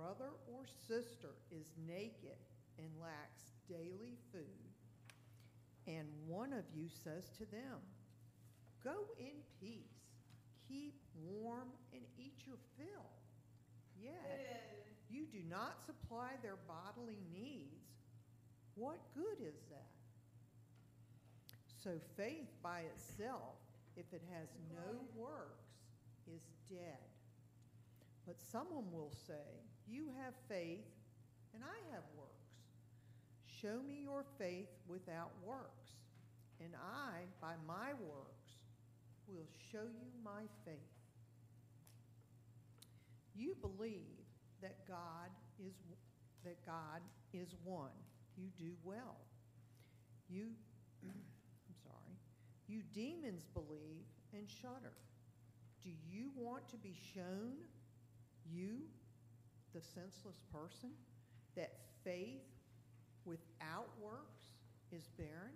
Brother or sister is naked and lacks daily food, and one of you says to them, Go in peace, keep warm, and eat your fill, yet you do not supply their bodily needs, what good is that? So faith by itself, if it has no works, is dead. But someone will say, You have faith, and I have works. Show me your faith without works, and I, by my works, will show you my faith. You believe that God is that God is one. You do well. You I'm sorry. You demons believe and shudder. Do you want to be shown you the senseless person that faith without works is barren?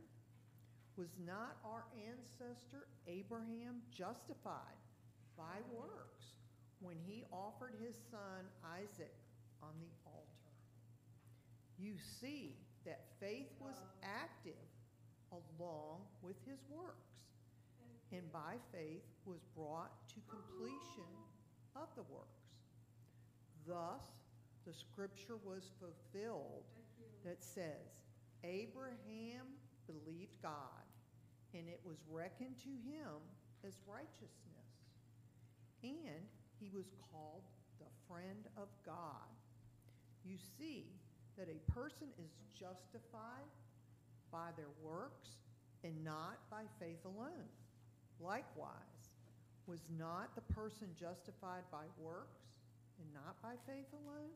Was not our ancestor Abraham justified by works when he offered his son Isaac on the altar? You see that faith was active along with his works, and by faith was brought to completion of the works. Thus, the scripture was fulfilled that says, Abraham believed God, and it was reckoned to him as righteousness. And he was called the friend of God. You see that a person is justified by their works and not by faith alone. Likewise, was not the person justified by works and not by faith alone?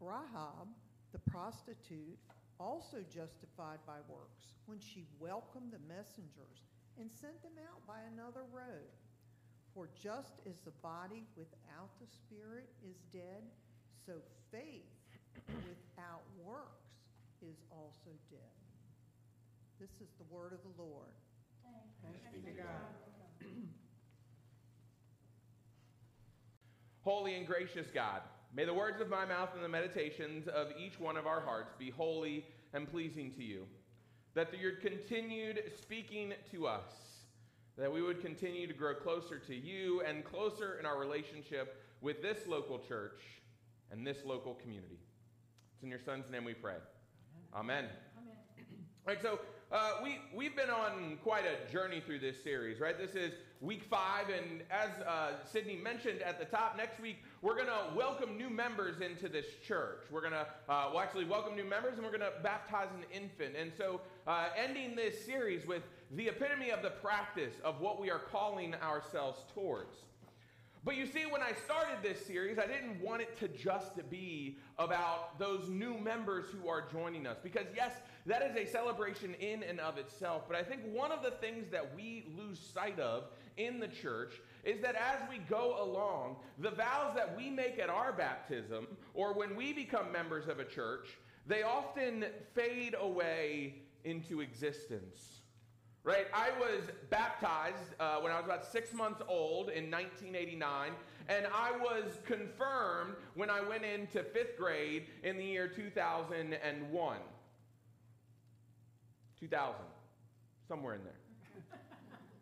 Rahab, the prostitute, also justified by works when she welcomed the messengers and sent them out by another road. For just as the body without the spirit is dead, so faith without works is also dead. This is the word of the Lord. Thanks be to God. Holy and gracious God, may the words of my mouth and the meditations of each one of our hearts be holy and pleasing to you. That your continued speaking to us, that we would continue to grow closer to you and closer in our relationship with this local church and this local community. It's in your son's name we pray. Amen. Amen. All right, so uh, we, we've been on quite a journey through this series, right? This is week five, and as uh, Sydney mentioned at the top, next week we're going to welcome new members into this church. We're going to, uh, well, actually welcome new members, and we're going to baptize an infant. And so, uh, ending this series with the epitome of the practice of what we are calling ourselves towards. But you see, when I started this series, I didn't want it to just be about those new members who are joining us. Because, yes, that is a celebration in and of itself. But I think one of the things that we lose sight of in the church is that as we go along, the vows that we make at our baptism or when we become members of a church, they often fade away into existence. Right? I was baptized uh, when I was about six months old in 1989, and I was confirmed when I went into fifth grade in the year 2001. 2000. somewhere in there.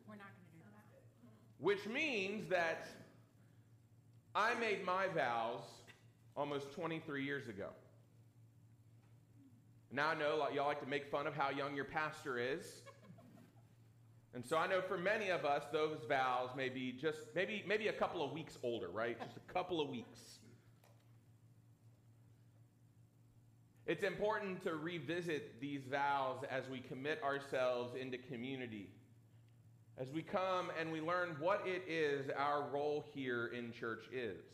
We're not going to do that. Which means that I made my vows almost 23 years ago. Now I know like, y'all like to make fun of how young your pastor is. And so I know for many of us, those vows may be just maybe, maybe a couple of weeks older, right? Just a couple of weeks. It's important to revisit these vows as we commit ourselves into community. As we come and we learn what it is our role here in church is.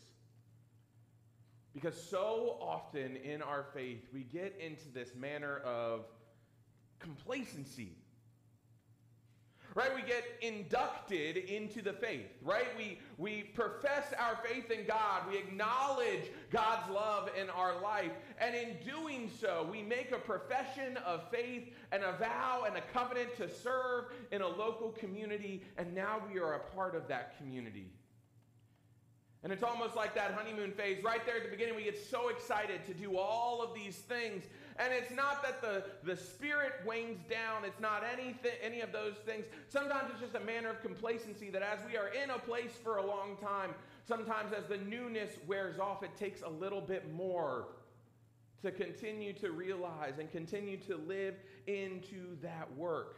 Because so often in our faith, we get into this manner of complacency right? We get inducted into the faith, right? We, we profess our faith in God. We acknowledge God's love in our life. And in doing so, we make a profession of faith and a vow and a covenant to serve in a local community. And now we are a part of that community. And it's almost like that honeymoon phase. Right there at the beginning, we get so excited to do all of these things. And it's not that the, the spirit wanes down, it's not anything, any of those things. Sometimes it's just a manner of complacency that as we are in a place for a long time, sometimes as the newness wears off, it takes a little bit more to continue to realize and continue to live into that work.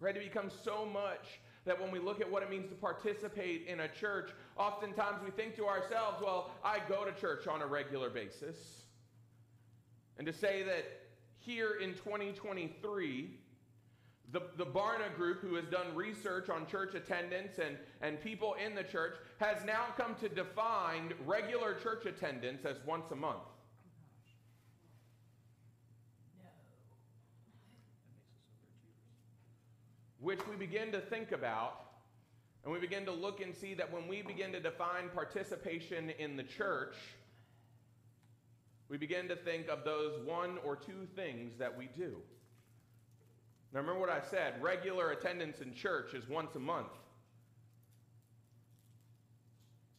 Right? It becomes so much that when we look at what it means to participate in a church, oftentimes we think to ourselves, well, I go to church on a regular basis. And to say that here in 2023, the, the Barna Group, who has done research on church attendance and, and people in the church, has now come to define regular church attendance as once a month. Which we begin to think about, and we begin to look and see that when we begin to define participation in the church, we begin to think of those one or two things that we do. Now, remember what I said regular attendance in church is once a month.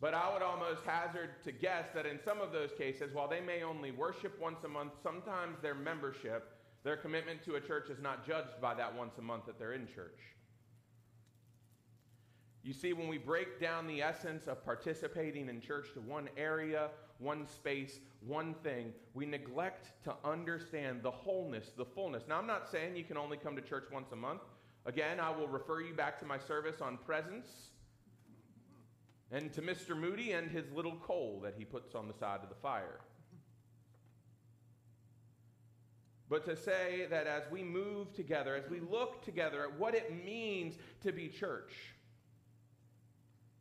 But I would almost hazard to guess that in some of those cases, while they may only worship once a month, sometimes their membership, their commitment to a church is not judged by that once a month that they're in church. You see, when we break down the essence of participating in church to one area, one space, one thing, we neglect to understand the wholeness, the fullness. Now, I'm not saying you can only come to church once a month. Again, I will refer you back to my service on presence and to Mr. Moody and his little coal that he puts on the side of the fire. But to say that as we move together, as we look together at what it means to be church,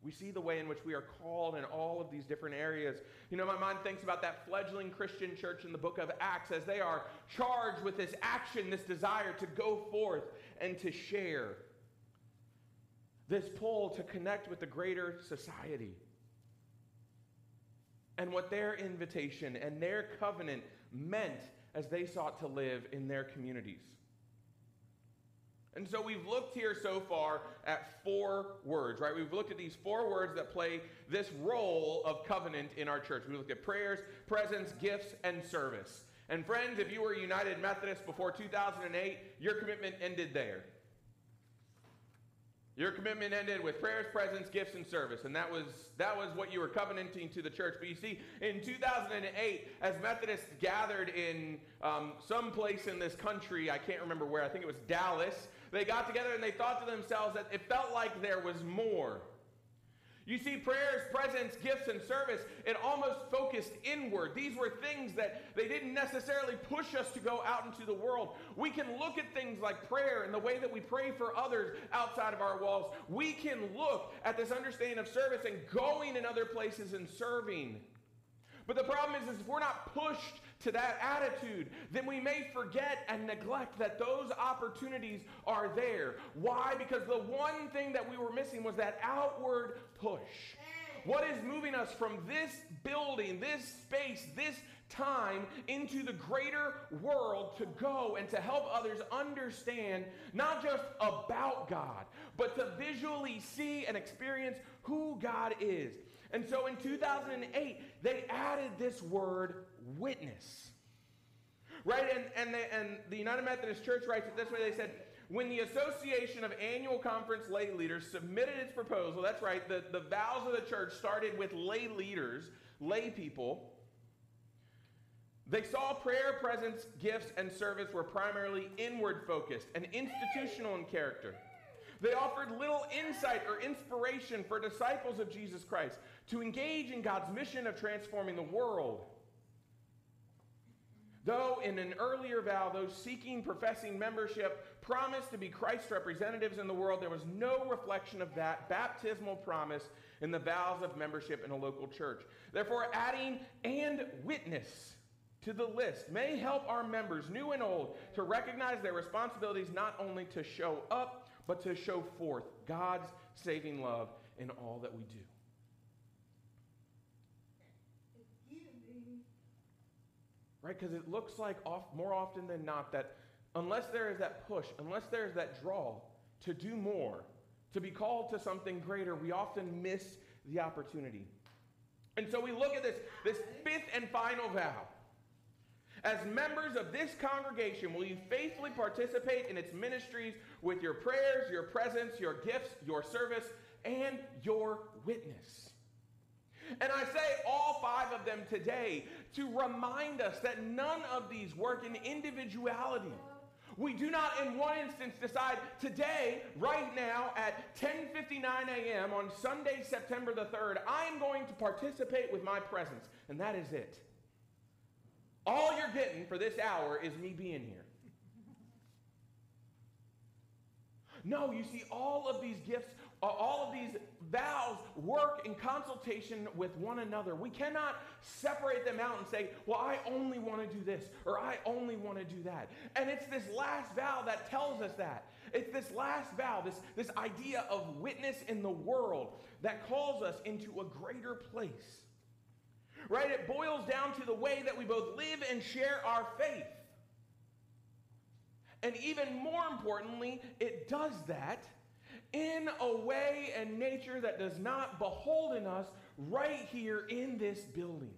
we see the way in which we are called in all of these different areas. You know, my mind thinks about that fledgling Christian church in the book of Acts as they are charged with this action, this desire to go forth and to share, this pull to connect with the greater society. And what their invitation and their covenant meant as they sought to live in their communities. And so we've looked here so far at four words, right? We've looked at these four words that play this role of covenant in our church. We looked at prayers, presence, gifts, and service. And friends, if you were United Methodist before 2008, your commitment ended there. Your commitment ended with prayers, presence, gifts, and service. And that was, that was what you were covenanting to the church. But you see, in 2008, as Methodists gathered in um, some place in this country, I can't remember where, I think it was Dallas, they got together and they thought to themselves that it felt like there was more. You see, prayers, presence, gifts, and service, it almost focused inward. These were things that they didn't necessarily push us to go out into the world. We can look at things like prayer and the way that we pray for others outside of our walls. We can look at this understanding of service and going in other places and serving. But the problem is, is if we're not pushed to that attitude, then we may forget and neglect that those opportunities are there. Why? Because the one thing that we were missing was that outward push. What is moving us from this building, this space, this time into the greater world to go and to help others understand not just about God, but to visually see and experience who God is. And so in 2008, they added this word witness. Right? And, and, the, and the United Methodist Church writes it this way they said, when the Association of Annual Conference Lay Leaders submitted its proposal, that's right, the, the vows of the church started with lay leaders, lay people. They saw prayer, presence, gifts, and service were primarily inward focused and institutional in character. They offered little insight or inspiration for disciples of Jesus Christ to engage in God's mission of transforming the world. Though in an earlier vow, those seeking professing membership promised to be Christ's representatives in the world, there was no reflection of that baptismal promise in the vows of membership in a local church. Therefore, adding and witness to the list may help our members, new and old, to recognize their responsibilities not only to show up, but to show forth God's saving love in all that we do. Right? Because it looks like off, more often than not that unless there is that push, unless there is that draw to do more, to be called to something greater, we often miss the opportunity. And so we look at this, this fifth and final vow. As members of this congregation, will you faithfully participate in its ministries with your prayers, your presence, your gifts, your service, and your witness? And I say all five of them today to remind us that none of these work in individuality. We do not in one instance decide today, right now at 10:59 a.m. on Sunday, September the 3rd, I am going to participate with my presence, and that is it. All you're getting for this hour is me being here. No, you see, all of these gifts, all of these vows work in consultation with one another. We cannot separate them out and say, well, I only want to do this or I only want to do that. And it's this last vow that tells us that. It's this last vow, this, this idea of witness in the world that calls us into a greater place. Right? It boils down to the way that we both live and share our faith. And even more importantly, it does that in a way and nature that does not beholden us right here in this building.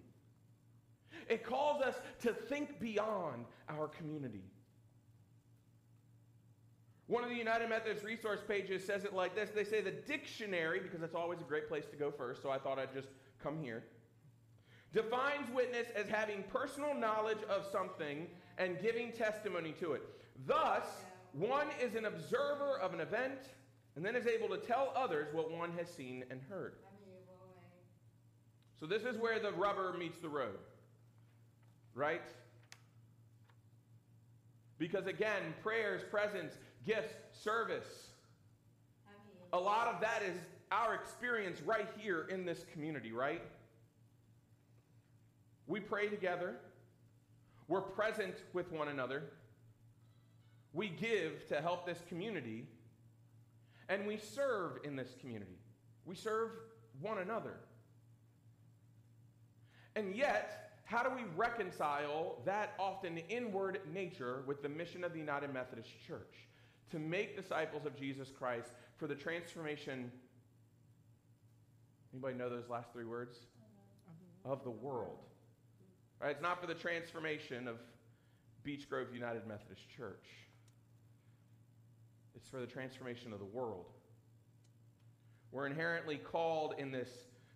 It calls us to think beyond our community. One of the United Methodist resource pages says it like this They say the dictionary, because that's always a great place to go first, so I thought I'd just come here, defines witness as having personal knowledge of something and giving testimony to it. Thus, one is an observer of an event and then is able to tell others what one has seen and heard. So, this is where the rubber meets the road, right? Because again, prayers, presence, gifts, service, a lot of that is our experience right here in this community, right? We pray together, we're present with one another, we give to help this community and we serve in this community. We serve one another. And yet, how do we reconcile that often inward nature with the mission of the United Methodist Church to make disciples of Jesus Christ for the transformation? Anybody know those last three words? Of the world. Right? It's not for the transformation of Beech Grove United Methodist Church. It's for the transformation of the world. We're inherently called in this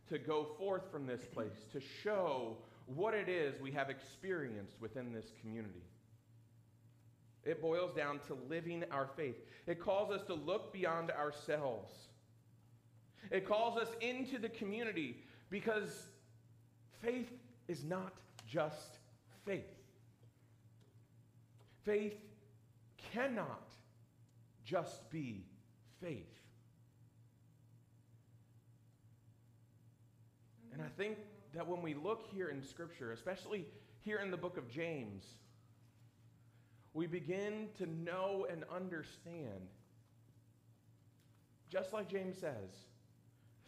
to go forth from this place, to show what it is we have experienced within this community. It boils down to living our faith. It calls us to look beyond ourselves. It calls us into the community because faith is not just faith. Faith cannot just be faith. And I think that when we look here in Scripture, especially here in the book of James, we begin to know and understand, just like James says,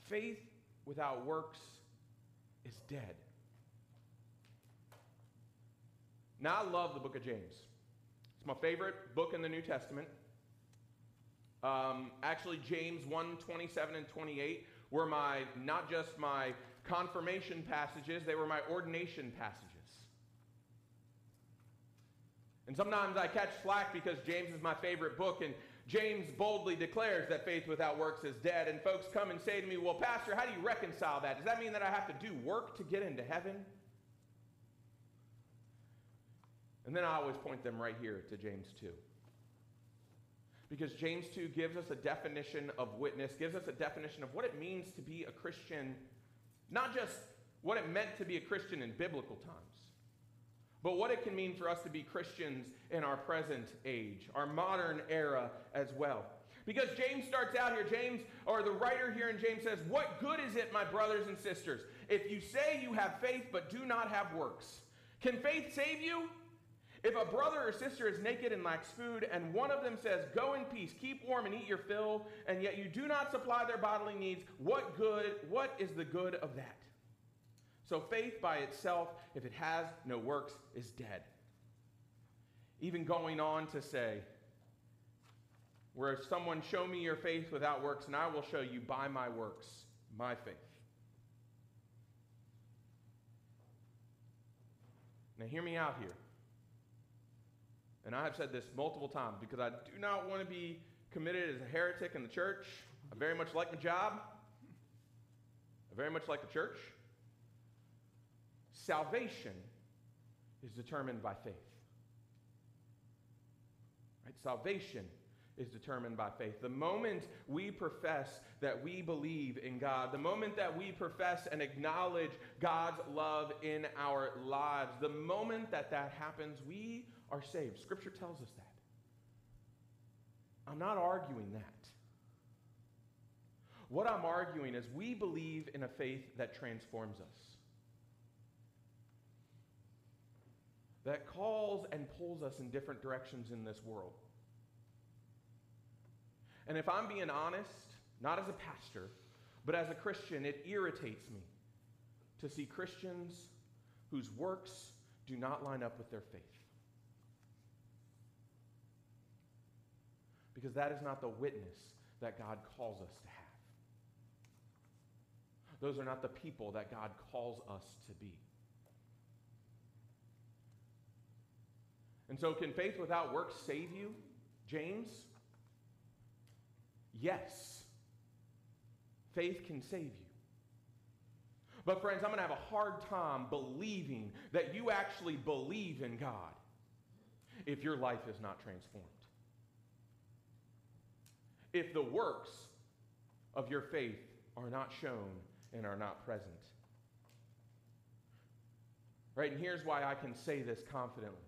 faith without works is dead. Now, I love the book of James. It's my favorite book in the New Testament. Um, actually, James 1 27 and 28 were my, not just my confirmation passages, they were my ordination passages. And sometimes I catch slack because James is my favorite book, and James boldly declares that faith without works is dead. And folks come and say to me, Well, Pastor, how do you reconcile that? Does that mean that I have to do work to get into heaven? And then I always point them right here to James 2. Because James 2 gives us a definition of witness, gives us a definition of what it means to be a Christian, not just what it meant to be a Christian in biblical times, but what it can mean for us to be Christians in our present age, our modern era as well. Because James starts out here, James, or the writer here in James says, What good is it, my brothers and sisters, if you say you have faith but do not have works? Can faith save you? If a brother or sister is naked and lacks food, and one of them says, Go in peace, keep warm and eat your fill, and yet you do not supply their bodily needs, what good, what is the good of that? So faith by itself, if it has no works, is dead. Even going on to say, where someone show me your faith without works, and I will show you by my works my faith. Now, hear me out here. And I have said this multiple times because I do not want to be committed as a heretic in the church. I very much like my job. I very much like the church. Salvation is determined by faith. Right? Salvation is determined by faith. The moment we profess that we believe in God, the moment that we profess and acknowledge God's love in our lives, the moment that that happens, we are saved. Scripture tells us that. I'm not arguing that. What I'm arguing is we believe in a faith that transforms us. that calls and pulls us in different directions in this world. And if I'm being honest, not as a pastor, but as a Christian, it irritates me to see Christians whose works do not line up with their faith. Because that is not the witness that God calls us to have. Those are not the people that God calls us to be. And so, can faith without works save you, James? Yes. Faith can save you. But, friends, I'm going to have a hard time believing that you actually believe in God if your life is not transformed. If the works of your faith are not shown and are not present. Right? And here's why I can say this confidently.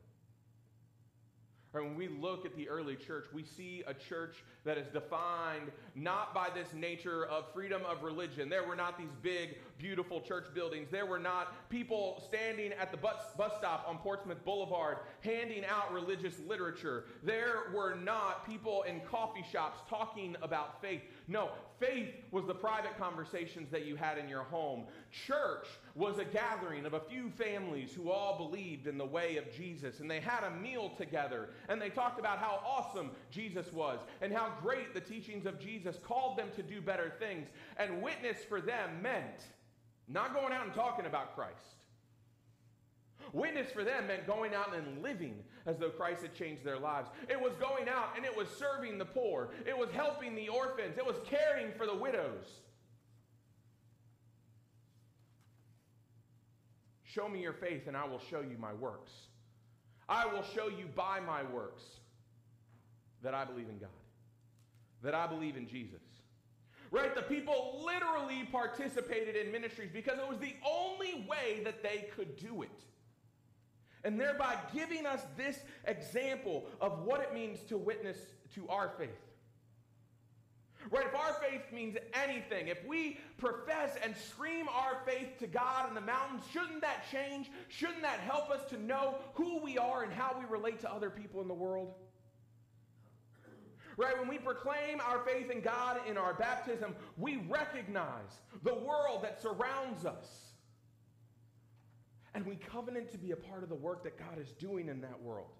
Right, when we look at the early church, we see a church that is defined not by this nature of freedom of religion. There were not these big, beautiful church buildings. There were not people standing at the bus, bus stop on Portsmouth Boulevard handing out religious literature. There were not people in coffee shops talking about faith. No, faith was the private conversations that you had in your home. Church was a gathering of a few families who all believed in the way of Jesus. And they had a meal together. And they talked about how awesome Jesus was and how great the teachings of Jesus called them to do better things. And witness for them meant not going out and talking about Christ. Witness for them meant going out and living as though Christ had changed their lives. It was going out and it was serving the poor. It was helping the orphans. It was caring for the widows. Show me your faith, and I will show you my works. I will show you by my works that I believe in God, that I believe in Jesus. Right? The people literally participated in ministries because it was the only way that they could do it. And thereby giving us this example of what it means to witness to our faith. Right? If our faith means anything, if we profess and scream our faith to God in the mountains, shouldn't that change? Shouldn't that help us to know who we are and how we relate to other people in the world? Right? When we proclaim our faith in God in our baptism, we recognize the world that surrounds us. And we covenant to be a part of the work that God is doing in that world.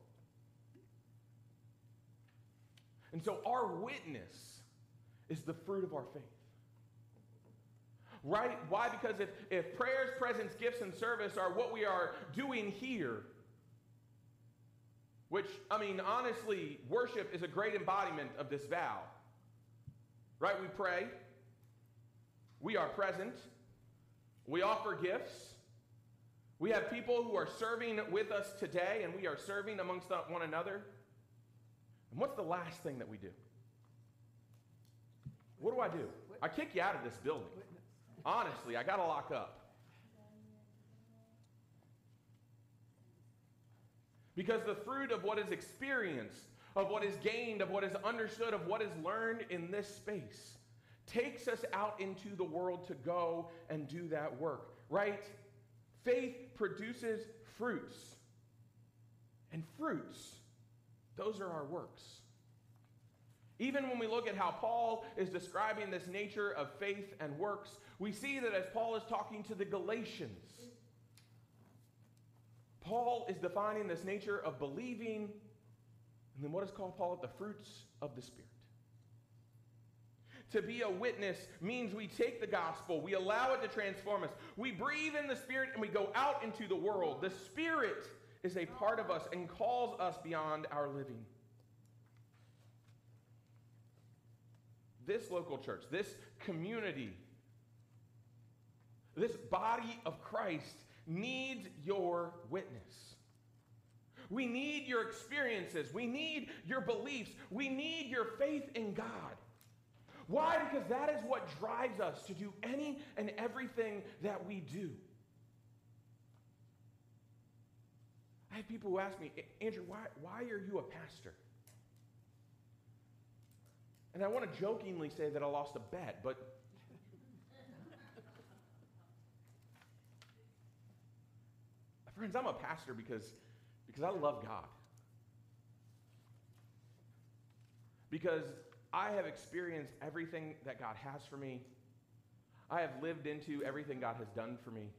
And so our witness is the fruit of our faith. Right? Why? Because if, if prayers, presence, gifts, and service are what we are doing here, Which, I mean, honestly, worship is a great embodiment of this vow. Right? We pray, we are present, we offer gifts, we have people who are serving with us today, and we are serving amongst one another. And what's the last thing that we do? What do I do? I kick you out of this building. Honestly, I got to lock up. Because the fruit of what is experienced, of what is gained, of what is understood, of what is learned in this space takes us out into the world to go and do that work, right? Faith produces fruits. And fruits, those are our works. Even when we look at how Paul is describing this nature of faith and works, we see that as Paul is talking to the Galatians, Paul is defining this nature of believing, and then what does Paul call it? The fruits of the Spirit. To be a witness means we take the gospel, we allow it to transform us. We breathe in the Spirit and we go out into the world. The Spirit is a part of us and calls us beyond our living. This local church, this community, this body of Christ needs your witness. We need your experiences. We need your beliefs. We need your faith in God. Why? Because that is what drives us to do any and everything that we do. I have people who ask me, Andrew, why, why are you a pastor? And I want to jokingly say that I lost a bet, but friends, I'm a pastor because, because I love God. Because I have experienced everything that God has for me. I have lived into everything God has done for me.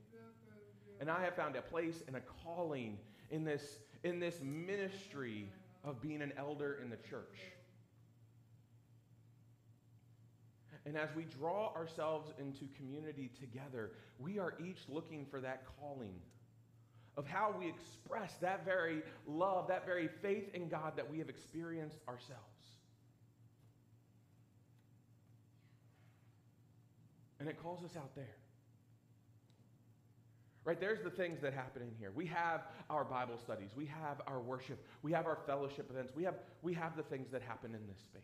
And I have found a place and a calling in this, in this ministry of being an elder in the church. And as we draw ourselves into community together, we are each looking for that calling of how we express that very love, that very faith in God that we have experienced ourselves. And it calls us out there. Right, there's the things that happen in here. We have our Bible studies, we have our worship, we have our fellowship events, we have, we have the things that happen in this space.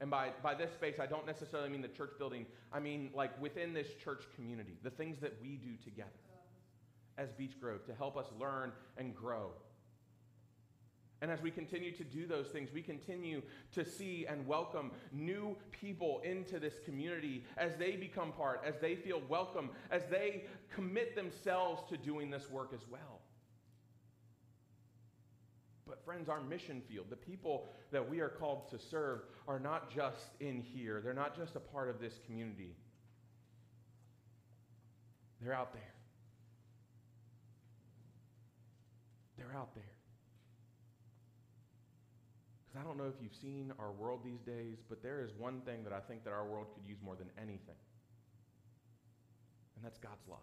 And by, by this space, I don't necessarily mean the church building, I mean like within this church community, the things that we do together as Beech Grove to help us learn and grow. And as we continue to do those things, we continue to see and welcome new people into this community as they become part, as they feel welcome, as they commit themselves to doing this work as well. But, friends, our mission field, the people that we are called to serve, are not just in here. They're not just a part of this community, they're out there. They're out there. I don't know if you've seen our world these days, but there is one thing that I think that our world could use more than anything. And that's God's love.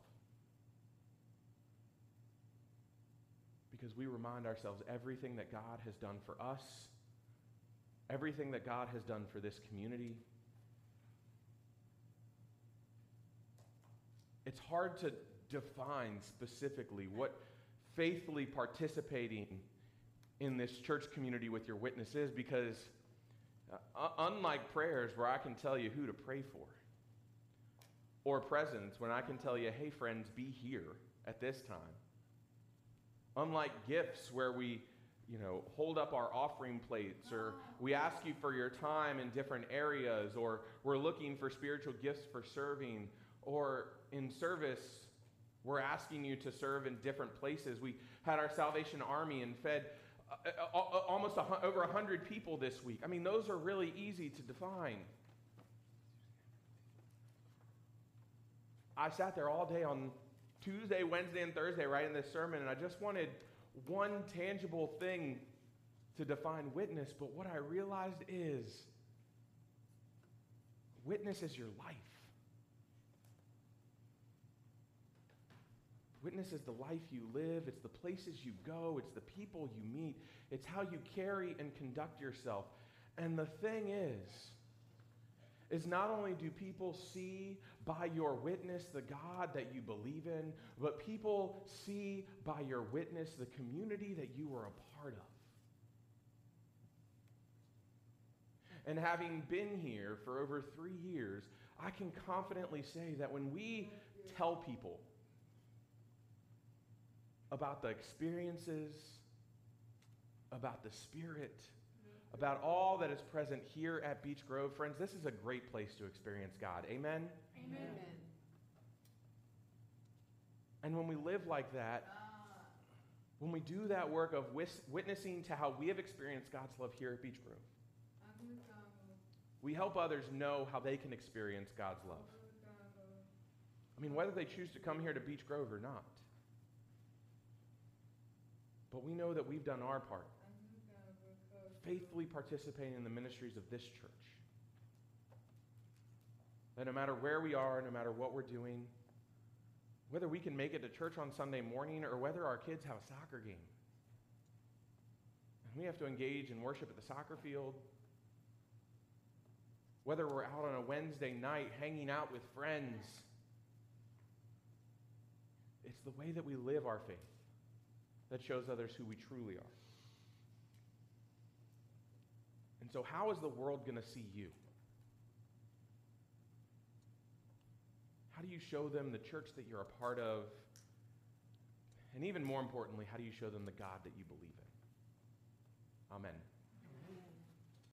Because we remind ourselves everything that God has done for us, everything that God has done for this community. It's hard to define specifically what faithfully participating in this church community with your witnesses because, uh, unlike prayers where I can tell you who to pray for, or presence when I can tell you, hey, friends, be here at this time, unlike gifts where we you know, hold up our offering plates, or we ask you for your time in different areas, or we're looking for spiritual gifts for serving, or in service, we're asking you to serve in different places. We had our Salvation Army and fed almost a, over 100 people this week. I mean, those are really easy to define. I sat there all day on Tuesday, Wednesday, and Thursday writing this sermon, and I just wanted one tangible thing to define witness, but what I realized is witness is your life. Witness is the life you live, it's the places you go, it's the people you meet, it's how you carry and conduct yourself. And the thing is, is not only do people see by your witness the God that you believe in, but people see by your witness the community that you are a part of. And having been here for over three years, I can confidently say that when we tell people about the experiences, about the Spirit, about all that is present here at Beech Grove, friends, this is a great place to experience God. Amen? Amen. And when we live like that, when we do that work of wis- witnessing to how we have experienced God's love here at Beech Grove, we help others know how they can experience God's love. I mean, whether they choose to come here to Beech Grove or not. But we know that we've done our part, faithfully participating in the ministries of this church. That no matter where we are, no matter what we're doing, whether we can make it to church on Sunday morning or whether our kids have a soccer game, and we have to engage in worship at the soccer field, whether we're out on a Wednesday night hanging out with friends, it's the way that we live our faith that shows others who we truly are. And so, how is the world going to see you? How do you show them the church that you're a part of? And even more importantly, how do you show them the God that you believe in? Amen.